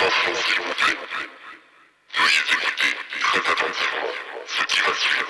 Attention s'il vous plaît. Veuillez écouter très attentivement ce qui va suivre.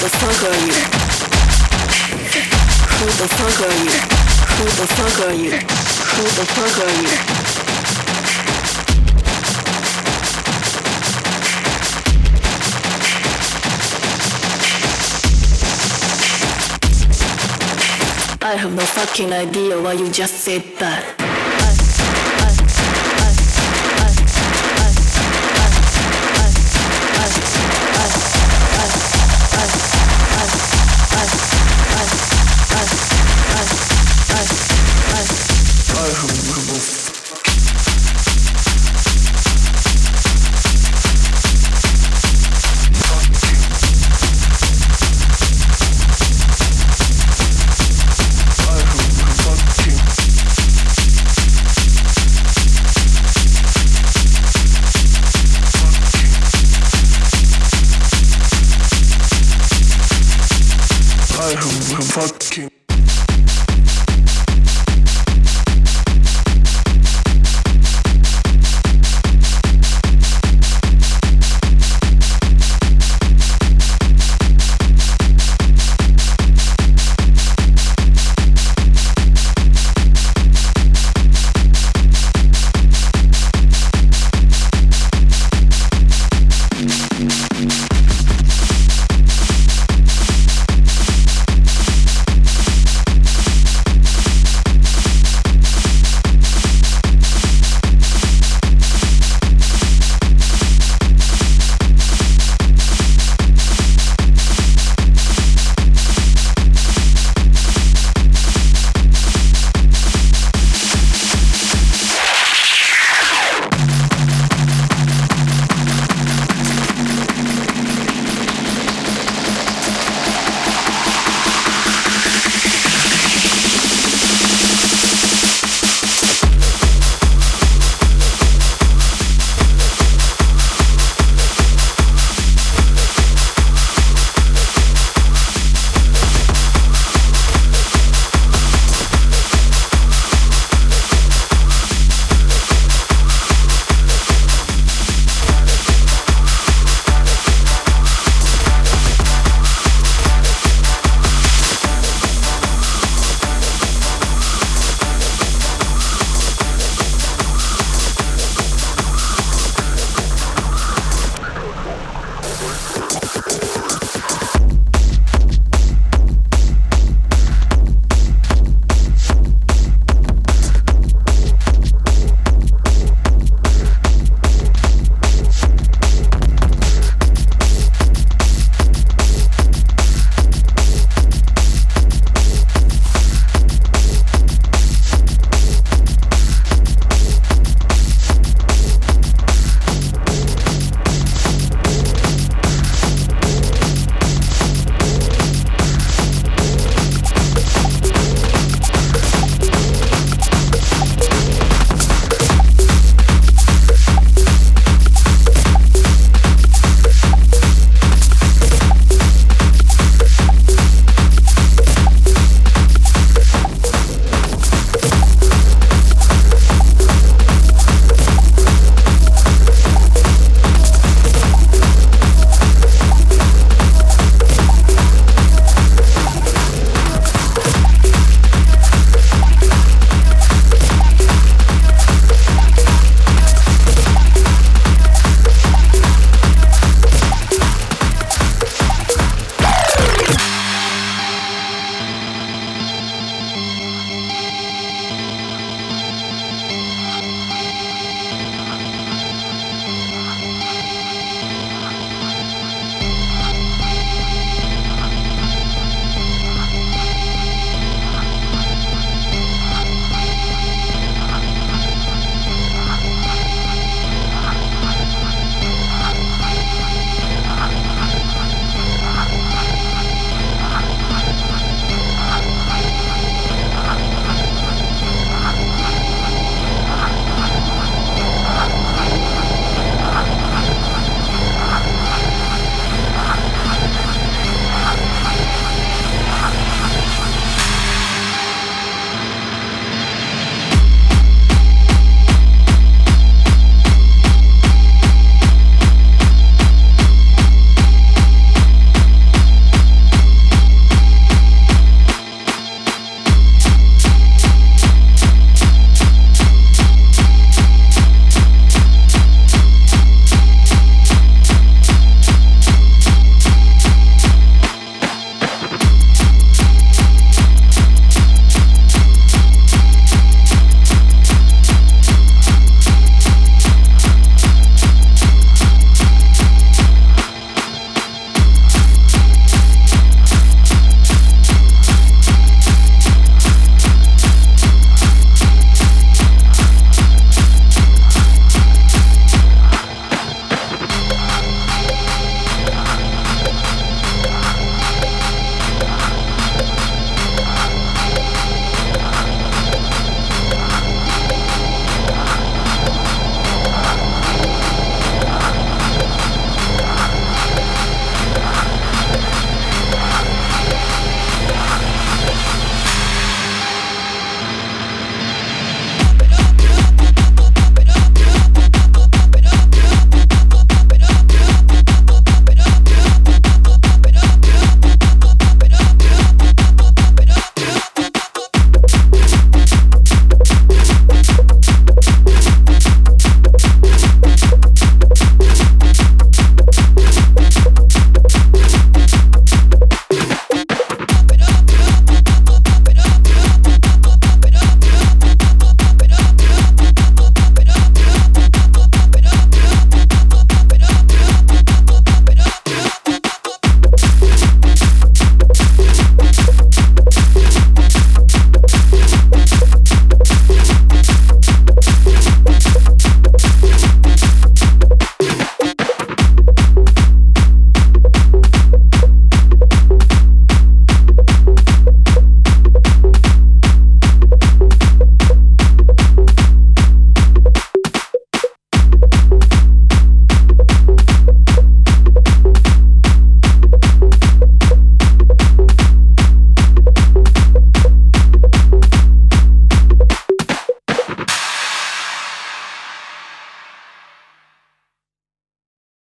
the fuck are you? Who the fuck are you? Who the fuck are you? Who the fuck are you? I have no fucking idea why you just said that.